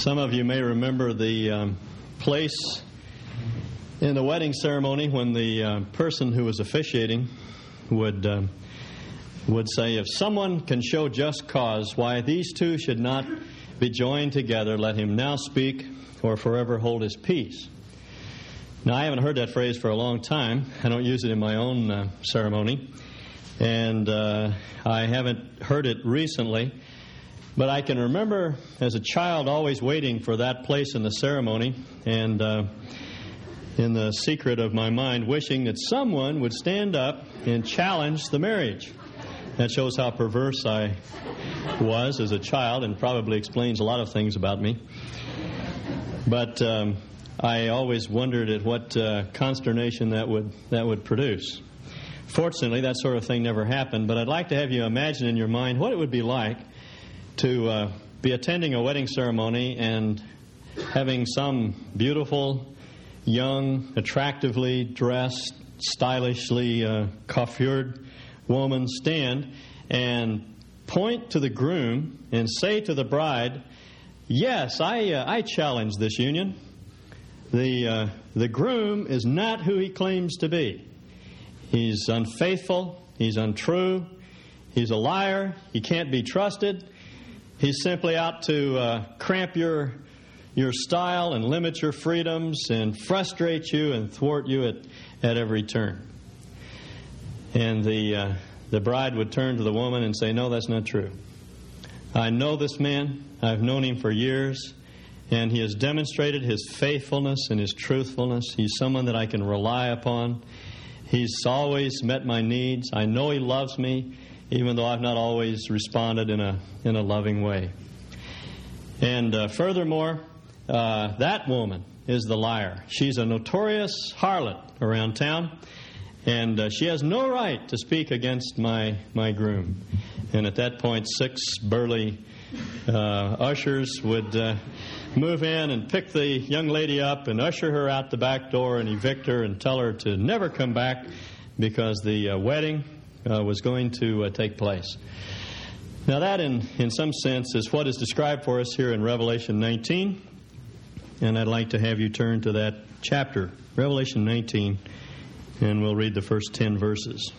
Some of you may remember the um, place in the wedding ceremony when the uh, person who was officiating would um, would say, "If someone can show just cause why these two should not be joined together, let him now speak, or forever hold his peace." Now, I haven't heard that phrase for a long time. I don't use it in my own uh, ceremony, and uh, I haven't heard it recently. But I can remember as a child always waiting for that place in the ceremony and uh, in the secret of my mind wishing that someone would stand up and challenge the marriage. That shows how perverse I was as a child and probably explains a lot of things about me. But um, I always wondered at what uh, consternation that would that would produce. Fortunately, that sort of thing never happened, but I'd like to have you imagine in your mind what it would be like to uh, be attending a wedding ceremony and having some beautiful, young, attractively dressed, stylishly uh, coiffured woman stand and point to the groom and say to the bride, Yes, I, uh, I challenge this union. The, uh, the groom is not who he claims to be. He's unfaithful, he's untrue, he's a liar, he can't be trusted, He's simply out to uh, cramp your your style and limit your freedoms and frustrate you and thwart you at, at every turn. And the uh, the bride would turn to the woman and say, "No, that's not true. I know this man. I've known him for years." And he has demonstrated his faithfulness and his truthfulness. He's someone that I can rely upon. He's always met my needs. I know he loves me even though I've not always responded in a, in a loving way. And uh, furthermore, uh, that woman is the liar. She's a notorious harlot around town, and uh, she has no right to speak against my, my groom. And at that point, six burly uh, ushers would uh, move in and pick the young lady up and usher her out the back door and evict her and tell her to never come back because the uh, wedding uh, was going to uh, take place. Now, that, in, in some sense, is what is described for us here in Revelation 19. And I'd like to have you turn to that chapter, Revelation 19, and we'll read the first 10 verses.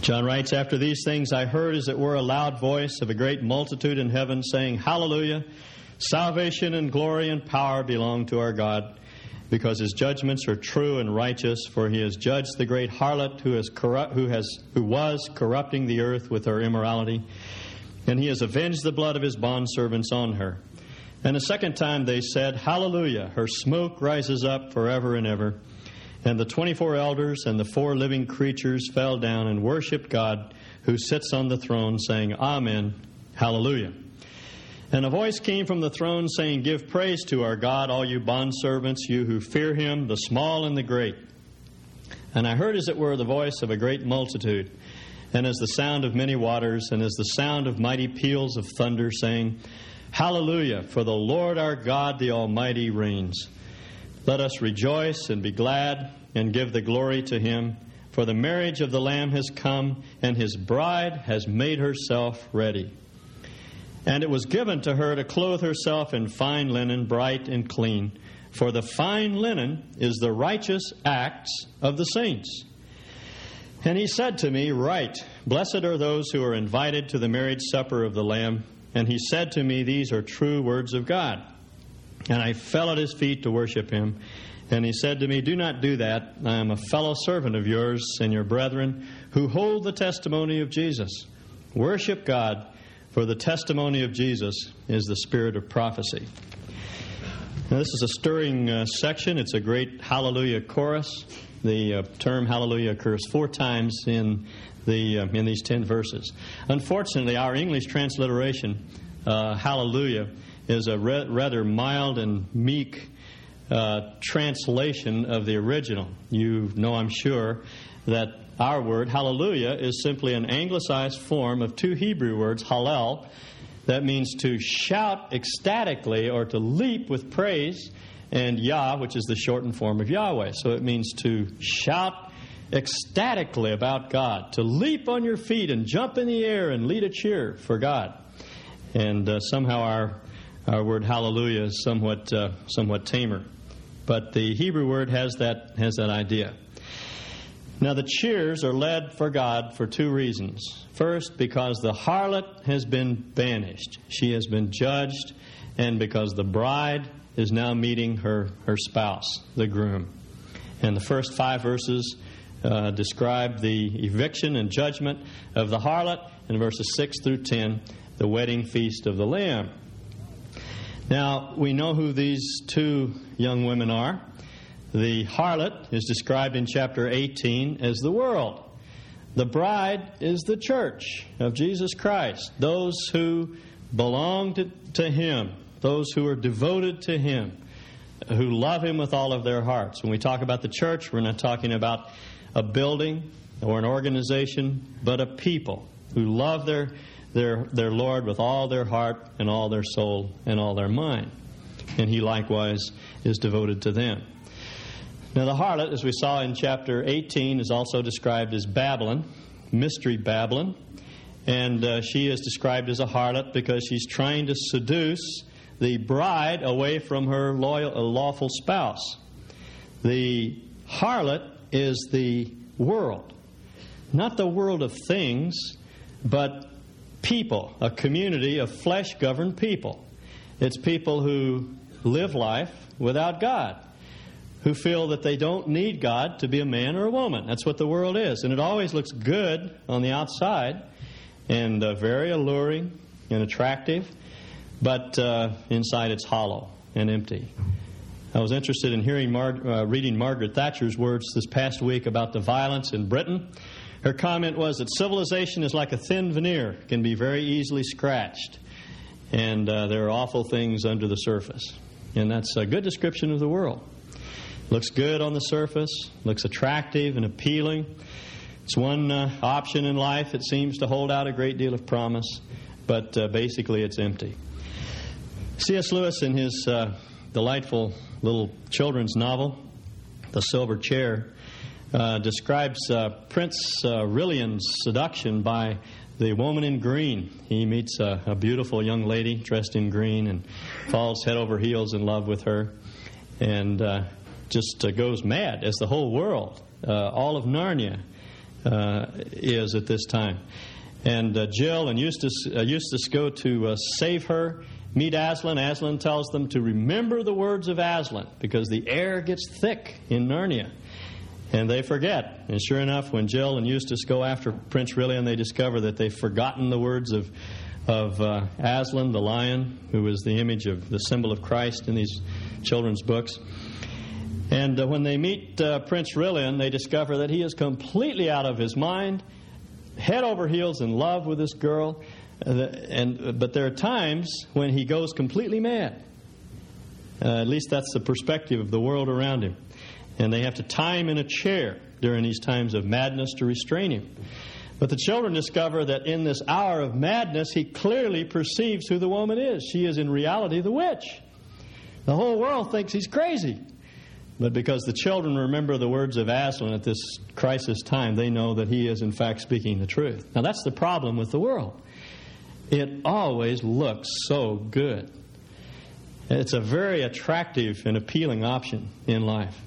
John writes, After these things I heard, as it were, a loud voice of a great multitude in heaven saying, Hallelujah! Salvation and glory and power belong to our God because his judgments are true and righteous, for he has judged the great harlot who, has corrupt, who, has, who was corrupting the earth with her immorality, and he has avenged the blood of his bondservants on her. And a second time they said, Hallelujah, her smoke rises up forever and ever. And the 24 elders and the four living creatures fell down and worshiped God who sits on the throne, saying, Amen, Hallelujah. And a voice came from the throne saying, Give praise to our God, all you bondservants, you who fear him, the small and the great. And I heard, as it were, the voice of a great multitude, and as the sound of many waters, and as the sound of mighty peals of thunder, saying, Hallelujah, for the Lord our God, the Almighty, reigns. Let us rejoice and be glad and give the glory to him, for the marriage of the Lamb has come, and his bride has made herself ready. And it was given to her to clothe herself in fine linen, bright and clean. For the fine linen is the righteous acts of the saints. And he said to me, Write, blessed are those who are invited to the marriage supper of the Lamb. And he said to me, These are true words of God. And I fell at his feet to worship him. And he said to me, Do not do that. I am a fellow servant of yours and your brethren who hold the testimony of Jesus. Worship God for the testimony of Jesus is the spirit of prophecy. Now, this is a stirring uh, section. It's a great hallelujah chorus. The uh, term hallelujah occurs four times in, the, uh, in these ten verses. Unfortunately, our English transliteration, uh, hallelujah, is a re- rather mild and meek uh, translation of the original. You know, I'm sure, that our word, hallelujah, is simply an anglicized form of two Hebrew words, hallel, that means to shout ecstatically or to leap with praise, and Yah, which is the shortened form of Yahweh. So it means to shout ecstatically about God, to leap on your feet and jump in the air and lead a cheer for God. And uh, somehow our, our word hallelujah is somewhat, uh, somewhat tamer. But the Hebrew word has that, has that idea. Now, the cheers are led for God for two reasons. First, because the harlot has been banished, she has been judged, and because the bride is now meeting her, her spouse, the groom. And the first five verses uh, describe the eviction and judgment of the harlot, and verses 6 through 10, the wedding feast of the Lamb. Now, we know who these two young women are. The harlot is described in chapter 18 as the world. The bride is the church of Jesus Christ, those who belong to, to Him, those who are devoted to Him, who love Him with all of their hearts. When we talk about the church, we're not talking about a building or an organization, but a people who love their, their, their Lord with all their heart and all their soul and all their mind. And He likewise is devoted to them. Now, the harlot, as we saw in chapter 18, is also described as Babylon, Mystery Babylon. And uh, she is described as a harlot because she's trying to seduce the bride away from her loyal, uh, lawful spouse. The harlot is the world, not the world of things, but people, a community of flesh governed people. It's people who live life without God, who feel that they don't need God to be a man or a woman. That's what the world is. And it always looks good on the outside and uh, very alluring and attractive, but uh, inside it's hollow and empty. I was interested in hearing Mar- uh, reading Margaret Thatcher's words this past week about the violence in Britain. Her comment was that civilization is like a thin veneer, can be very easily scratched, and uh, there are awful things under the surface. And that's a good description of the world. Looks good on the surface, looks attractive and appealing. It's one uh, option in life. It seems to hold out a great deal of promise, but uh, basically it's empty. C.S. Lewis, in his uh, delightful little children's novel, The Silver Chair, uh, describes uh, Prince uh, Rilian's seduction by the woman in green. He meets a, a, beautiful young lady dressed in green and falls head over heels in love with her and just uh, goes mad, as the whole world, uh, all of Narnia, is at this time. And Jill and Eustace, Eustace go to save her meet Aslan. Aslan tells them to remember the words of Aslan because the air gets thick in Narnia. And they forget. And sure enough, when Jill and Eustace go after Prince Rilian, they discover that they've forgotten the words of, of uh, Aslan, the lion, who is the image of the symbol of Christ in these children's books. And uh, when they meet uh, Prince Rilian, they discover that he is completely out of his mind, head over heels in love with this girl. And, but there are times when he goes completely mad. Uh, at least that's the perspective of the world around him. And they have to tie him in a chair during these times of madness to restrain him. But the children discover that in this hour of madness, he clearly perceives who the woman is. She is in reality the witch. The whole world thinks he's crazy. But because the children remember the words of Aslan at this crisis time, they know that he is in fact speaking the truth. Now that's the problem with the world. It always looks so good. It's a very attractive and appealing option in life.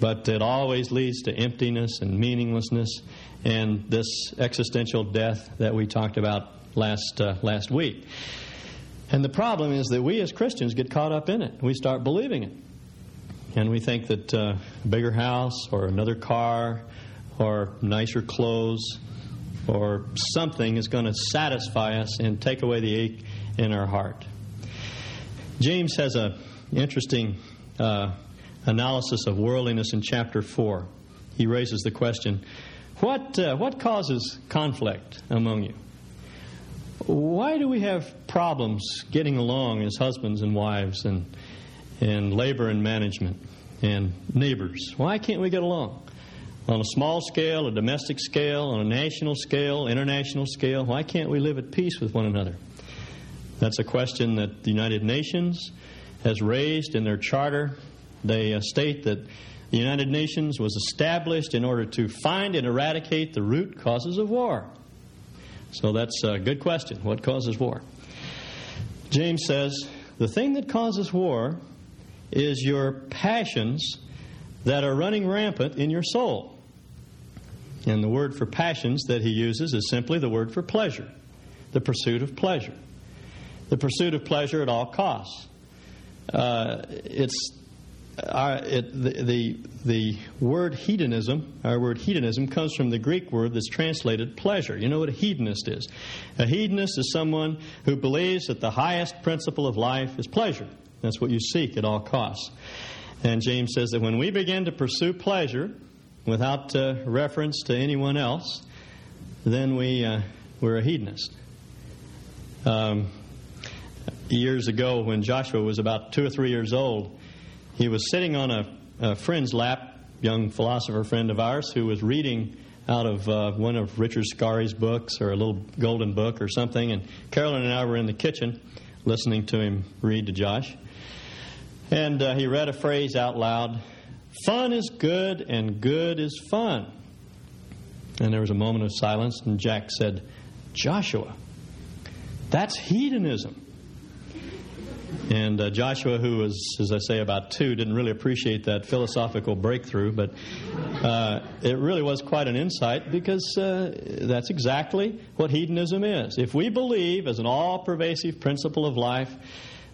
But it always leads to emptiness and meaninglessness and this existential death that we talked about last, uh, last week. And the problem is that we as Christians get caught up in it. We start believing it. And we think that uh, a bigger house or another car or nicer clothes or something is going to satisfy us and take away the ache in our heart. James has an interesting uh, analysis of worldliness in chapter 4. He raises the question what, uh, what causes conflict among you? Why do we have problems getting along as husbands and wives and, and labor and management and neighbors? Why can't we get along? on a small scale, a domestic scale, on a national scale, international scale? Why can't we live at peace with one another? That's a question that the United Nations has raised in their charter. They uh, state that The United Nations was established in order to find and eradicate the root causes of war. So that's a good question. What causes war? James says the thing that causes war is your passions that are running rampant in your soul. And the word for passions that he uses is simply the word for pleasure, the pursuit of pleasure. The pursuit of pleasure at all costs. Uh, it's our, it, the, the, the word hedonism, our word hedonism, comes from the Greek word that's translated pleasure. You know what a hedonist is? A hedonist is someone who believes that the highest principle of life is pleasure. That's what you seek at all costs. And James says that when we begin to pursue pleasure without uh, reference to anyone else, then we, uh, we're a hedonist. Um, years ago, when Joshua was about two or three years old, he was sitting on a, a friend's lap, young philosopher friend of ours, who was reading out of uh, one of Richard Scarry's books or a little golden book or something. And Carolyn and I were in the kitchen listening to him read to Josh. And uh, he read a phrase out loud Fun is good, and good is fun. And there was a moment of silence, and Jack said, Joshua, that's hedonism. And uh, Joshua, who was, as I say, about two, didn't really appreciate that philosophical breakthrough, but uh, it really was quite an insight because uh, that's exactly what hedonism is. If we believe, as an all pervasive principle of life,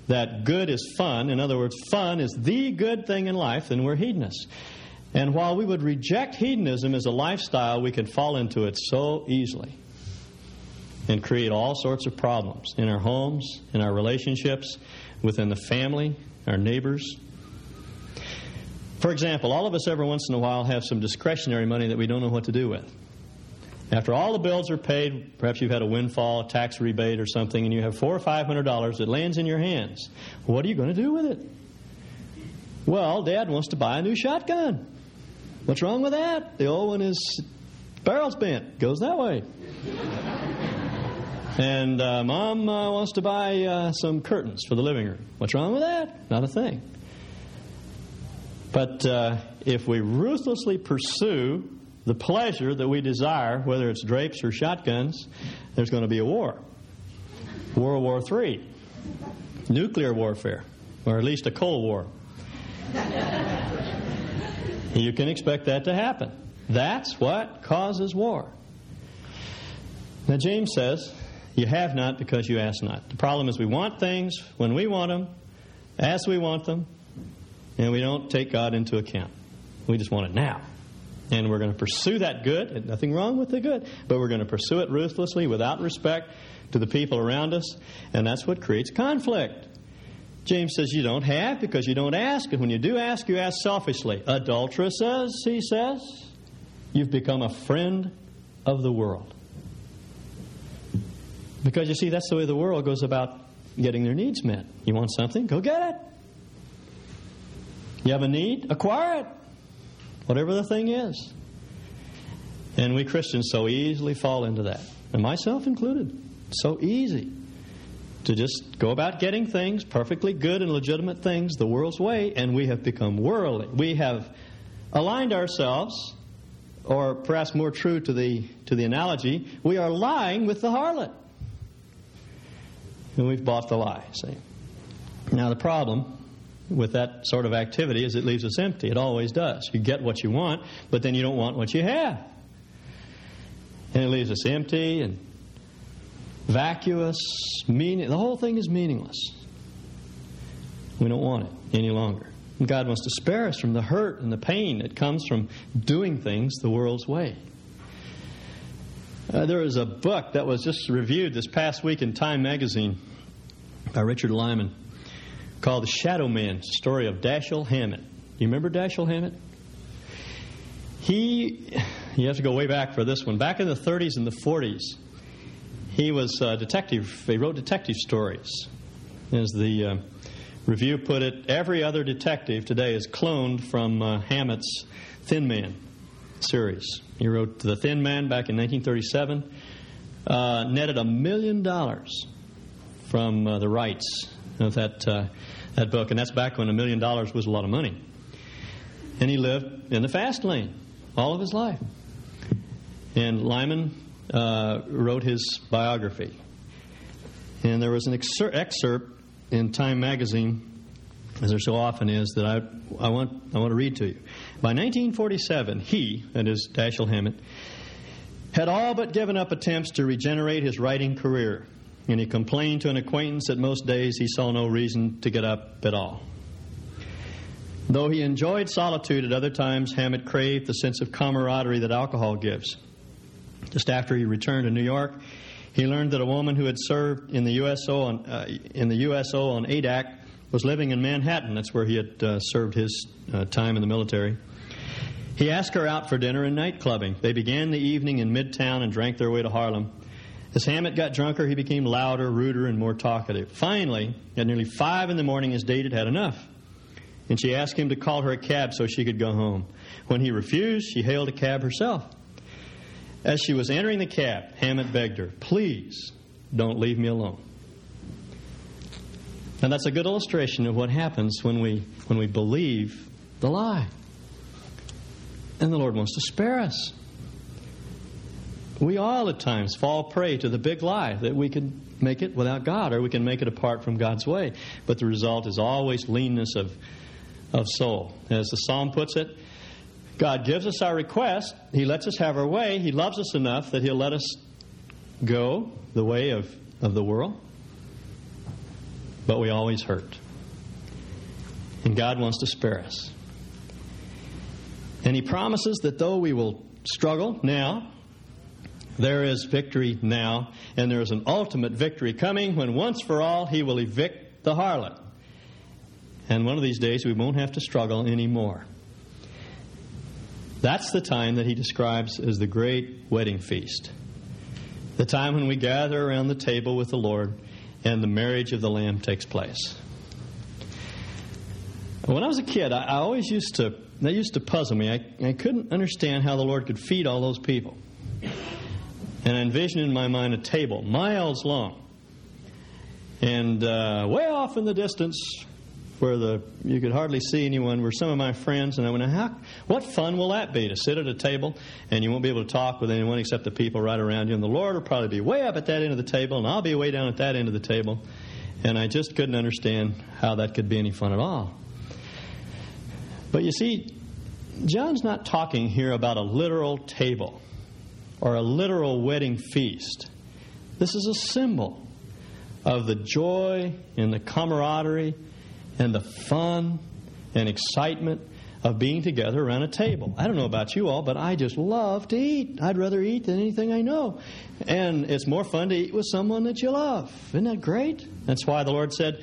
that good is fun, in other words, fun is the good thing in life, then we're hedonists. And while we would reject hedonism as a lifestyle, we can fall into it so easily and create all sorts of problems in our homes, in our relationships within the family, our neighbors. For example, all of us every once in a while have some discretionary money that we don't know what to do with. After all the bills are paid, perhaps you've had a windfall, a tax rebate, or something, and you have four or five hundred dollars that lands in your hands. What are you going to do with it? Well, Dad wants to buy a new shotgun. What's wrong with that? The old one is barrel's bent. Goes that way. And uh, mom uh, wants to buy uh, some curtains for the living room. What's wrong with that? Not a thing. But uh, if we ruthlessly pursue the pleasure that we desire, whether it's drapes or shotguns, there's going to be a war. World War III, nuclear warfare, or at least a Cold War. you can expect that to happen. That's what causes war. Now, James says you have not because you ask not. The problem is we want things when we want them, as we want them, and we don't take God into account. We just want it now. And we're going to pursue that good, and nothing wrong with the good, but we're going to pursue it ruthlessly without respect to the people around us, and that's what creates conflict. James says you don't have because you don't ask, and when you do ask, you ask selfishly. Adulteresses, he says, you've become a friend of the world. Because you see, that's the way the world goes about getting their needs met. You want something? Go get it. You have a need? Acquire it. Whatever the thing is. And we Christians so easily fall into that, and myself included. So easy to just go about getting things, perfectly good and legitimate things, the world's way, and we have become worldly. We have aligned ourselves, or perhaps more true to the, to the analogy, we are lying with the harlot and we've bought the lie, see. Now, the problem with that sort of activity is it leaves us empty. It always does. You get what you want, but then you don't want what you have. And it leaves us empty and vacuous, meaning the whole thing is meaningless. We don't want it any longer. And God wants to spare us from the hurt and the pain that comes from doing things the world's way. Uh, there was a book that was just reviewed this past week in Time magazine by Richard Layman called The Shadow Man, story of Dashiell Hammett. You remember Dashiell Hammett? He, you have to go way back for this one. Back in the 30s and the 40s, he was a detective. He wrote detective stories. As the uh, review put it, every other detective today is cloned from uh, Hammett's Thin Man series. He wrote The Thin Man back in 1937, uh, netted a million dollars from uh, the rights of that, uh, that book, and that's back when a million dollars was a lot of money. and he lived in the fast lane all of his life. And Layman uh, wrote his biography. And there was an excerpt in Time magazine, as there so often is, that I, I, want, I want to read to you. By 1947, he, that is Dashiell Hammett, had all but given up attempts to regenerate his writing career, and he complained to an acquaintance that most days he saw no reason to get up at all. Though he enjoyed solitude at other times, Hammett craved the sense of camaraderie that alcohol gives. Just after he returned to New York, he learned that a woman who had served in the USO on, uh, in the USO on Adak was living in Manhattan. That's where he had uh, served his uh, time in the military. He asked her out for dinner and night clubbing. They began the evening in Midtown and drank their way to Harlem. As Hammett got drunker, he became louder, ruder, and more talkative. Finally, at nearly five in the morning, his date had had enough. And she asked him to call her a cab so she could go home. When he refused, she hailed a cab herself. As she was entering the cab, Hammett begged her, Please don't leave me alone. And that's a good illustration of what happens when we, when we believe the lie. And the Lord wants to spare us. We all at times fall prey to the big lie that we can make it without God or we can make it apart from God's way. But the result is always leanness of, of soul. As the psalm puts it, God gives us our request, He lets us have our way, He loves us enough that He'll let us go the way of, of the world. But we always hurt. And God wants to spare us. And he promises that though we will struggle now, there is victory now, and there is an ultimate victory coming when once for all he will evict the harlot. And one of these days we won't have to struggle anymore. That's the time that he describes as the great wedding feast. The time when we gather around the table with the Lord and the marriage of the Lamb takes place. When I was a kid, I, always used to that used to puzzle me. I, I couldn't understand how the Lord could feed all those people. And I envisioned in my mind a table miles long. And uh, way off in the distance, where the you could hardly see anyone, were some of my friends. And I went, how, what fun will that be to sit at a table and you won't be able to talk with anyone except the people right around you. And the Lord will probably be way up at that end of the table, and I'll be way down at that end of the table. And I just couldn't understand how that could be any fun at all. But you see, John's not talking here about a literal table or a literal wedding feast. This is a symbol of the joy and the camaraderie and the fun and excitement of being together around a table. I don't know about you all, but I just love to eat. I'd rather eat than anything I know. And it's more fun to eat with someone that you love. Isn't that great? That's why the Lord said,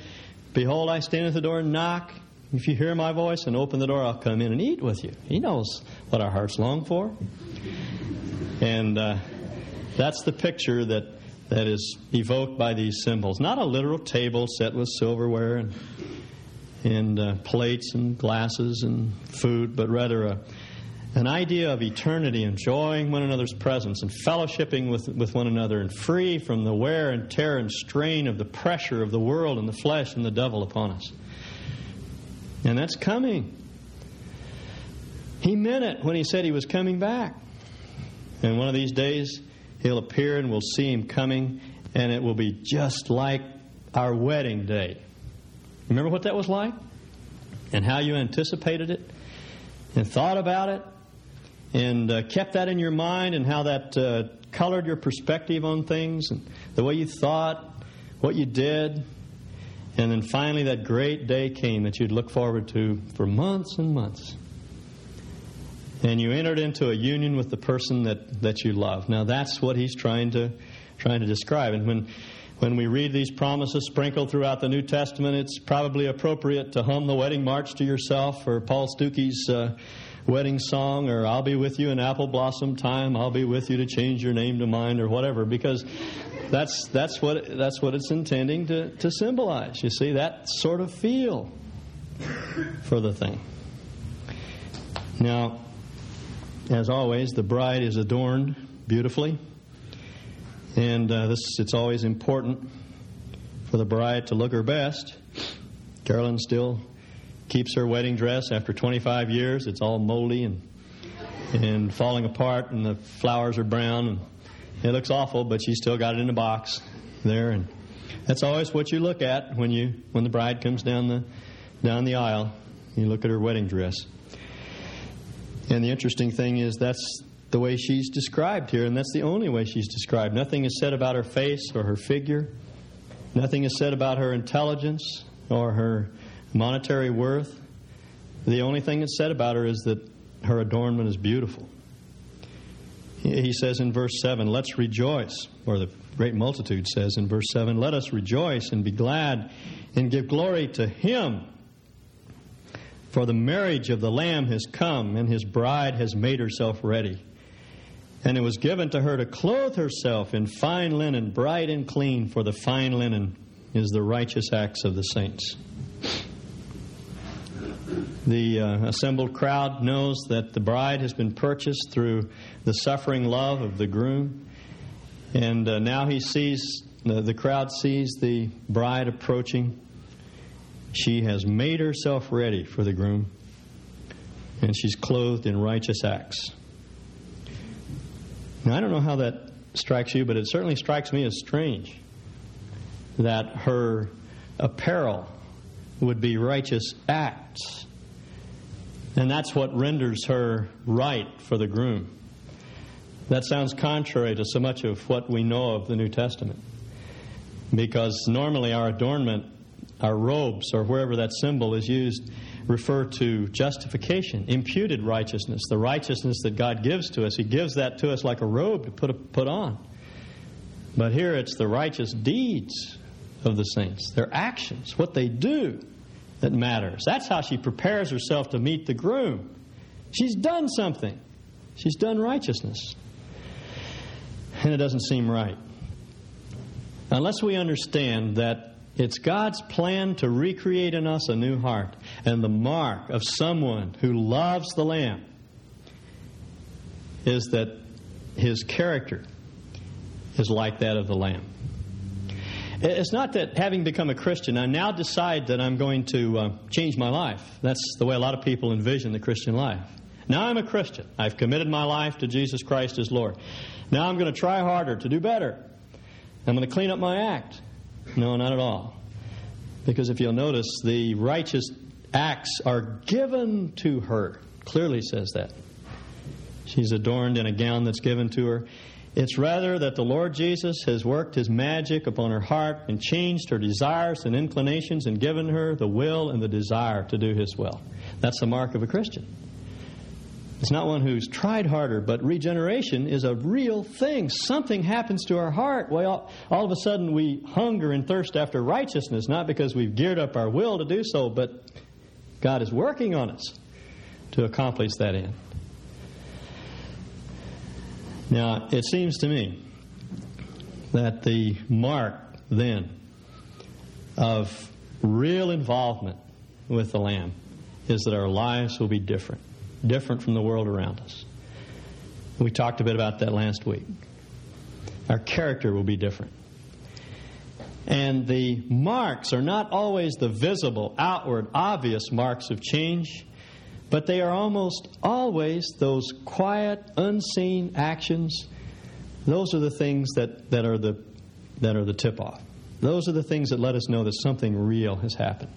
Behold, I stand at the door and knock. If you hear my voice and open the door, I'll come in and eat with you. He knows what our hearts long for. And uh, that's the picture that, that is evoked by these symbols. Not a literal table set with silverware and, and uh, plates and glasses and food, but rather a, an idea of eternity, enjoying one another's presence and fellowshipping with, with one another and free from the wear and tear and strain of the pressure of the world and the flesh and the devil upon us. And that's coming. He meant it when he said he was coming back. And one of these days, he'll appear and we'll see him coming, and it will be just like our wedding day. Remember what that was like? And how you anticipated it? And thought about it? And uh, kept that in your mind, and how that uh, colored your perspective on things, and the way you thought, what you did, and then finally, that great day came that you'd look forward to for months and months. And you entered into a union with the person that, that you love. Now, that's what he's trying to, trying to describe. And when, when we read these promises sprinkled throughout the New Testament, it's probably appropriate to hum the wedding march to yourself or Paul Stookey's uh, wedding song or I'll be with you in apple blossom time, I'll be with you to change your name to mine or whatever, because that's, that's, what, that's what it's intending to, to symbolize. You see, that sort of feel for the thing. Now, as always, the bride is adorned beautifully. And uh, this, it's always important for the bride to look her best. Carolyn still keeps her wedding dress after 25 years. It's all moldy and and falling apart, and the flowers are brown, and it looks awful. But she still got it in a box there, and that's always what you look at when you when the bride comes down the down the aisle. You look at her wedding dress. And the interesting thing is that's the way she's described here, and that's the only way she's described. Nothing is said about her face or her figure. Nothing is said about her intelligence or her monetary worth. The only thing that's said about her is that her adornment is beautiful. He says in verse 7, Let's rejoice, or the great multitude says in verse 7, Let us rejoice and be glad and give glory to Him. For the marriage of the Lamb has come, and His bride has made herself ready. And it was given to her to clothe herself in fine linen, bright and clean, for the fine linen is the righteous acts of the saints. The uh, assembled crowd knows that the bride has been purchased through the suffering love of the groom. And uh, now he sees, the, the crowd sees the bride approaching. She has made herself ready for the groom, and she's clothed in righteous acts. Now, I don't know how that strikes you, but it certainly strikes me as strange that her apparel would be righteous acts. And that's what renders her right for the groom. That sounds contrary to so much of what we know of the New Testament. Because normally our adornment, our robes, or wherever that symbol is used, refer to justification, imputed righteousness, the righteousness that God gives to us. He gives that to us like a robe to put, put on. But here it's the righteous deeds of the saints, their actions, what they do that matters. That's how she prepares herself to meet the groom. She's done something, she's done righteousness. And it doesn't seem right. Unless we understand that it's God's plan to recreate in us a new heart and the mark of someone who loves the Lamb is that his character is like that of the Lamb. It's not that having become a Christian, I now decide that I'm going to uh, change my life. That's the way a lot of people envision the Christian life. Now I'm a Christian. I've committed my life to Jesus Christ as Lord. Now I'm going to try harder to do better. I'm going to clean up my act. No, not at all. Because if you'll notice, the righteous acts are given to her. Clearly says that. She's adorned in a gown that's given to her. It's rather that the Lord Jesus has worked his magic upon her heart and changed her desires and inclinations and given her the will and the desire to do his will. That's the mark of a Christian. It's not one who's tried harder, but regeneration is a real thing. Something happens to our heart. Well, all of a sudden we hunger and thirst after righteousness, not because we've geared up our will to do so, but God is working on us to accomplish that end. Now, it seems to me that the mark then of real involvement with the Lamb is that our lives will be different, different from the world around us. We talked a bit about that last week. Our character will be different. And the marks are not always the visible, outward, obvious marks of change. But they are almost always those quiet, unseen actions. Those are the things that, that are the that are the tip off. Those are the things that let us know that something real has happened.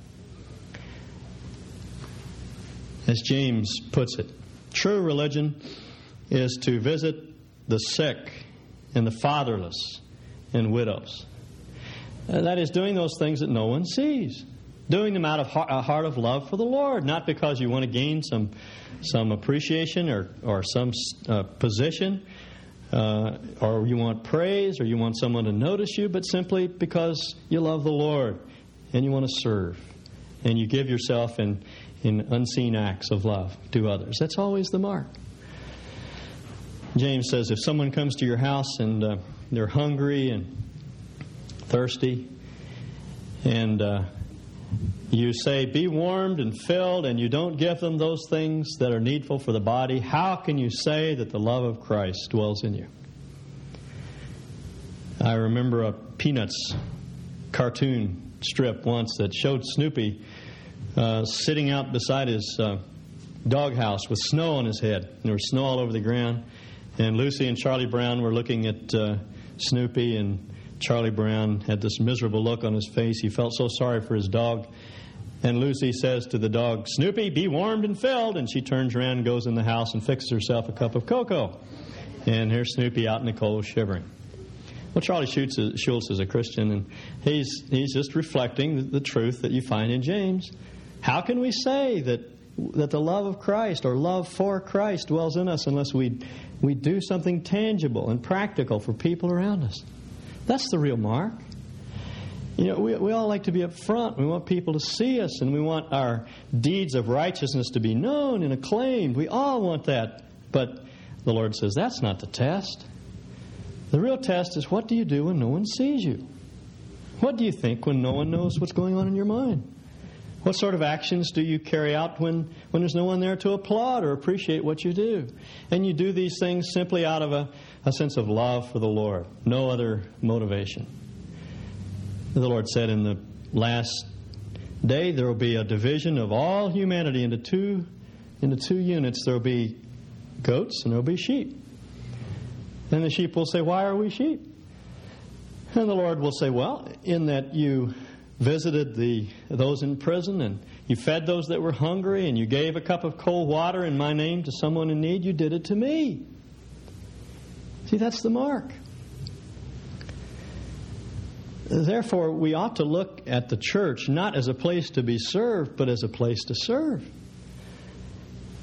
As James puts it, true religion is to visit the sick and the fatherless and widows. Uh, that is doing those things that no one sees doing them out of a heart of love for the Lord, not because you want to gain some some appreciation or or some uh, position, uh, or you want praise, or you want someone to notice you, but simply because you love the Lord and you want to serve, and you give yourself in in unseen acts of love to others. That's always the mark. James says if someone comes to your house and uh, they're hungry and thirsty and uh, you say, Be warmed and filled, and you don't give them those things that are needful for the body, how can you say that the love of Christ dwells in you? I remember a Peanuts cartoon strip once that showed Snoopy uh, sitting out beside his uh, doghouse with snow on his head. There was snow all over the ground. And Lucy and Charlie Brown were looking at uh, Snoopy, and Charlie Brown had this miserable look on his face. He felt so sorry for his dog. And Lucy says to the dog, Snoopy, be warmed and filled. And she turns around goes in the house and fixes herself a cup of cocoa. And here's Snoopy out in the cold shivering. Well, Charlie Schultz is, Schulz is a Christian, and he's, he's just reflecting the, the truth that you find in James. How can we say that, that the love of Christ or love for Christ dwells in us unless we, we do something tangible and practical for people around us? That's the real mark. You know, we, we all like to be up front. We want people to see us, and we want our deeds of righteousness to be known and acclaimed. We all want that. But the Lord says that's not the test. The real test is what do you do when no one sees you? What do you think when no one knows what's going on in your mind? What sort of actions do you carry out when, when there's no one there to applaud or appreciate what you do? And you do these things simply out of a, a sense of love for the Lord, no other motivation. The Lord said in the last day there will be a division of all humanity into two into two units. There will be goats and there will be sheep. And the sheep will say, Why are we sheep? And the Lord will say, Well, in that you visited the those in prison and you fed those that were hungry and you gave a cup of cold water in my name to someone in need, you did it to me. See, that's the mark. Therefore, we ought to look at the church not as a place to be served, but as a place to serve.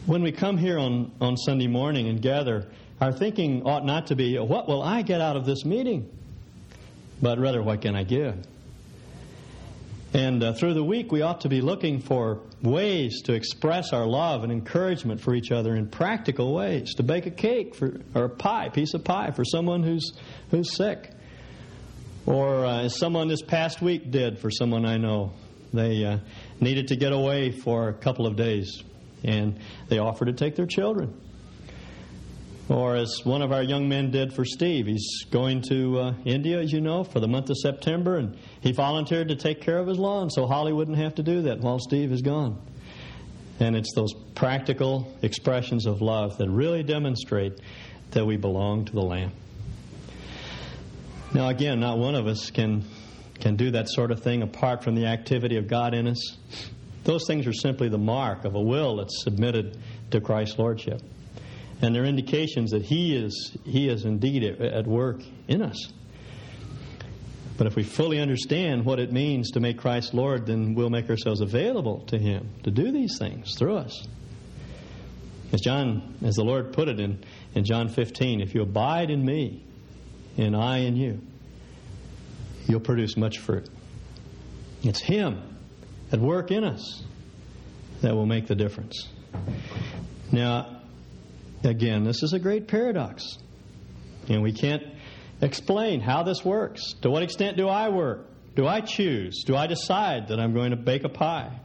When we come here on, on Sunday morning and gather, our thinking ought not to be, what will I get out of this meeting? But rather, what can I give? And uh, through the week, we ought to be looking for ways to express our love and encouragement for each other in practical ways. To bake a cake for, or a pie, piece of pie for someone who's, who's sick. Or uh, as someone this past week did for someone I know. They uh, needed to get away for a couple of days, and they offered to take their children. Or as one of our young men did for Steve, he's going to uh, India, as you know, for the month of September, and he volunteered to take care of his lawn so Holly wouldn't have to do that while Steve is gone. And it's those practical expressions of love that really demonstrate that we belong to the Lamb. Now, again, not one of us can, can do that sort of thing apart from the activity of God in us. Those things are simply the mark of a will that's submitted to Christ's Lordship and they're indications that He is, he is indeed at, work in us. But if we fully understand what it means to make Christ Lord, then we'll make ourselves available to Him to do these things through us. As John, as the Lord put it in, in John 15, if you abide in me and I in you, you'll produce much fruit. It's Him at work in us that will make the difference. Now, Again, this is a great paradox. And we can't explain how this works. To what extent do I work? Do I choose? Do I decide that I'm going to bake a pie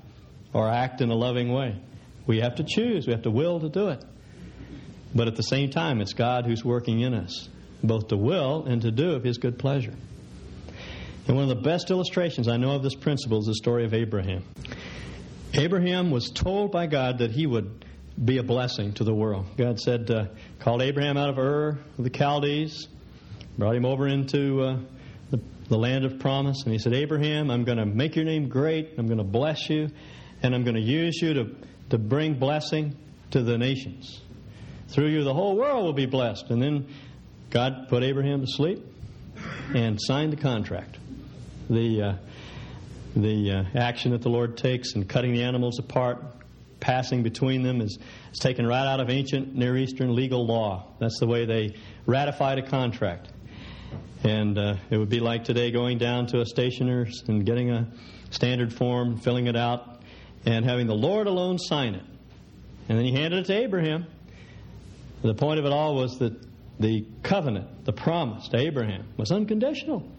or act in a loving way? We have to choose. We have to will to do it. But at the same time, it's God who's working in us, both to will and to do of His good pleasure. And one of the best illustrations I know of this principle is the story of Abraham. Abraham was told by God that he would be a blessing to the world. God said, uh, called Abraham out of Ur of the Chaldees, brought him over into uh, the, the land of promise, and he said, Abraham, I'm going to make your name great, I'm going to bless you, and I'm going to use you to, to bring blessing to the nations. Through you, the whole world will be blessed. And then God put Abraham to sleep and signed the contract. The, uh, the uh, action that the Lord takes in cutting the animals apart, passing between them is, is taken right out of ancient Near Eastern legal law. That's the way they ratified a contract. And uh, it would be like today going down to a stationer's and getting a standard form, filling it out, and having the Lord alone sign it. And then he handed it to Abraham. The point of it all was that the covenant, the promise to Abraham, was unconditional.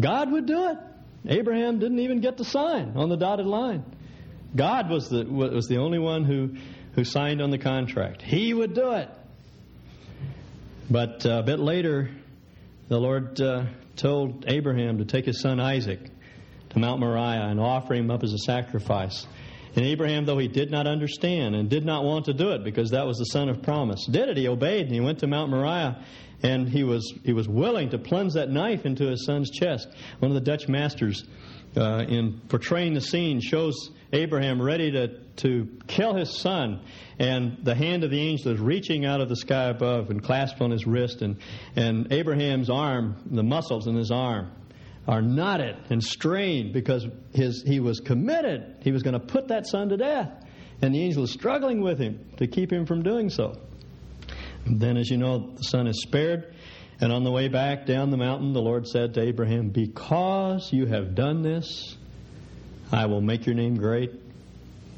God would do it. Abraham didn't even get the sign on the dotted line. God was the, was the only one who, who signed on the contract. He would do it. But uh, a bit later, the Lord uh, told Abraham to take his son Isaac to Mount Moriah and offer him up as a sacrifice. And Abraham, though he did not understand and did not want to do it because that was the son of promise, did it. He obeyed and he went to Mount Moriah and he was, he was willing to plunge that knife into his son's chest. One of the Dutch masters, uh, in portraying the scene, shows Abraham ready to, to kill his son, and the hand of the angel is reaching out of the sky above and clasped on his wrist, and, and Abraham's arm, the muscles in his arm, are knotted and strained because his, he was committed. He was going to put that son to death. And the angel is struggling with him to keep him from doing so. And then, as you know, the son is spared. And on the way back down the mountain, the Lord said to Abraham, Because you have done this, I will make your name great.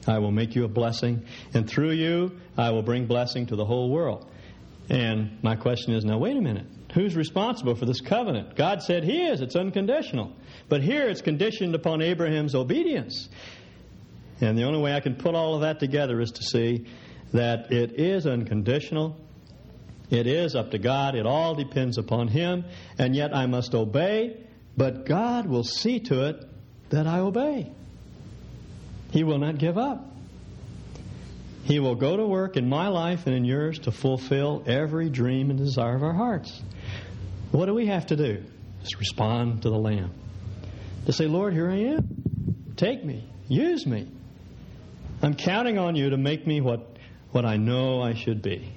I will make you a blessing. And through you, I will bring blessing to the whole world. And my question is now, wait a minute. Who's responsible for this covenant? God said He is. It's unconditional. But here it's conditioned upon Abraham's obedience. And the only way I can put all of that together is to see that it is unconditional. It is up to God. It all depends upon Him. And yet I must obey, but God will see to it that I obey. He will not give up. He will go to work in my life and in yours to fulfill every dream and desire of our hearts. What do we have to do? Just respond to the Lamb. To say, Lord, here I am. Take me. Use me. I'm counting on you to make me what, what I know I should be.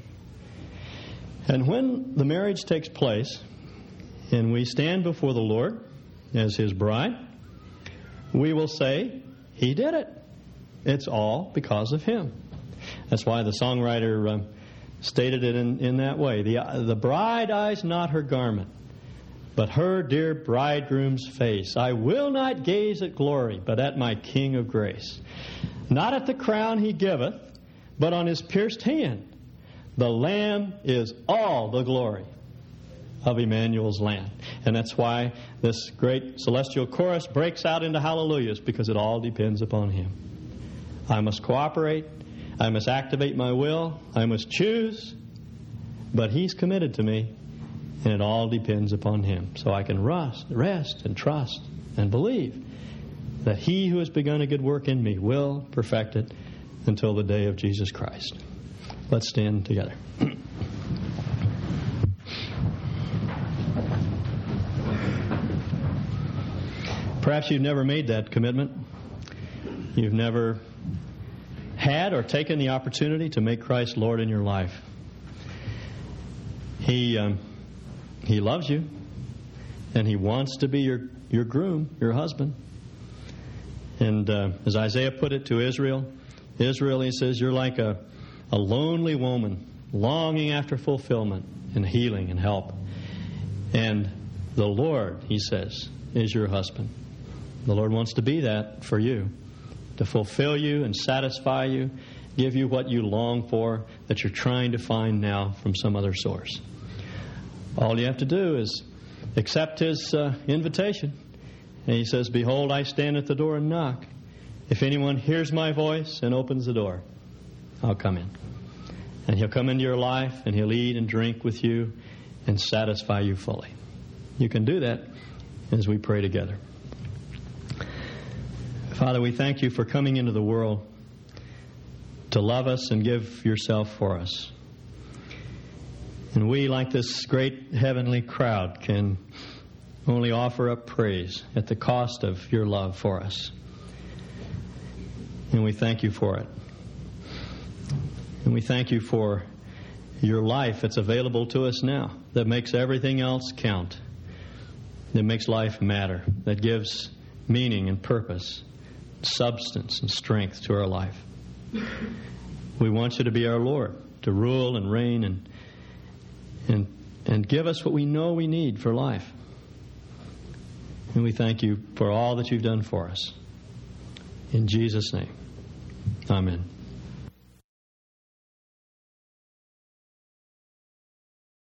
And when the marriage takes place and we stand before the Lord as his bride, we will say, He did it. It's all because of Him. That's why the songwriter um, stated it in, in that way. The, the bride eyes not her garment, but her dear bridegroom's face. I will not gaze at glory, but at my King of grace. Not at the crown he giveth, but on his pierced hand. The Lamb is all the glory of Emmanuel's land. And that's why this great celestial chorus breaks out into hallelujahs, because it all depends upon him. I must cooperate. I must activate my will. I must choose. But He's committed to me, and it all depends upon Him. So I can rest, rest and trust and believe that He who has begun a good work in me will perfect it until the day of Jesus Christ. Let's stand together. Perhaps you've never made that commitment. You've never had or taken the opportunity to make Christ Lord in your life. He, um, he loves you, and He wants to be your, your groom, your husband. And uh, as Isaiah put it to Israel, Israel, he says, you're like a, a lonely woman longing after fulfillment and healing and help. And the Lord, he says, is your husband. The Lord wants to be that for you to fulfill you and satisfy you, give you what you long for that you're trying to find now from some other source. All you have to do is accept His uh, invitation. And He says, Behold, I stand at the door and knock. If anyone hears my voice and opens the door, I'll come in. And He'll come into your life and He'll eat and drink with you and satisfy you fully. You can do that as we pray together. Father, we thank you for coming into the world to love us and give yourself for us. And we, like this great heavenly crowd, can only offer up praise at the cost of your love for us. And we thank you for it. And we thank you for your life that's available to us now that makes everything else count, that makes life matter, that gives meaning and purpose substance and strength to our life. We want you to be our Lord, to rule and reign and, and, and give us what we know we need for life. And we thank you for all that you've done for us. In Jesus' name, amen.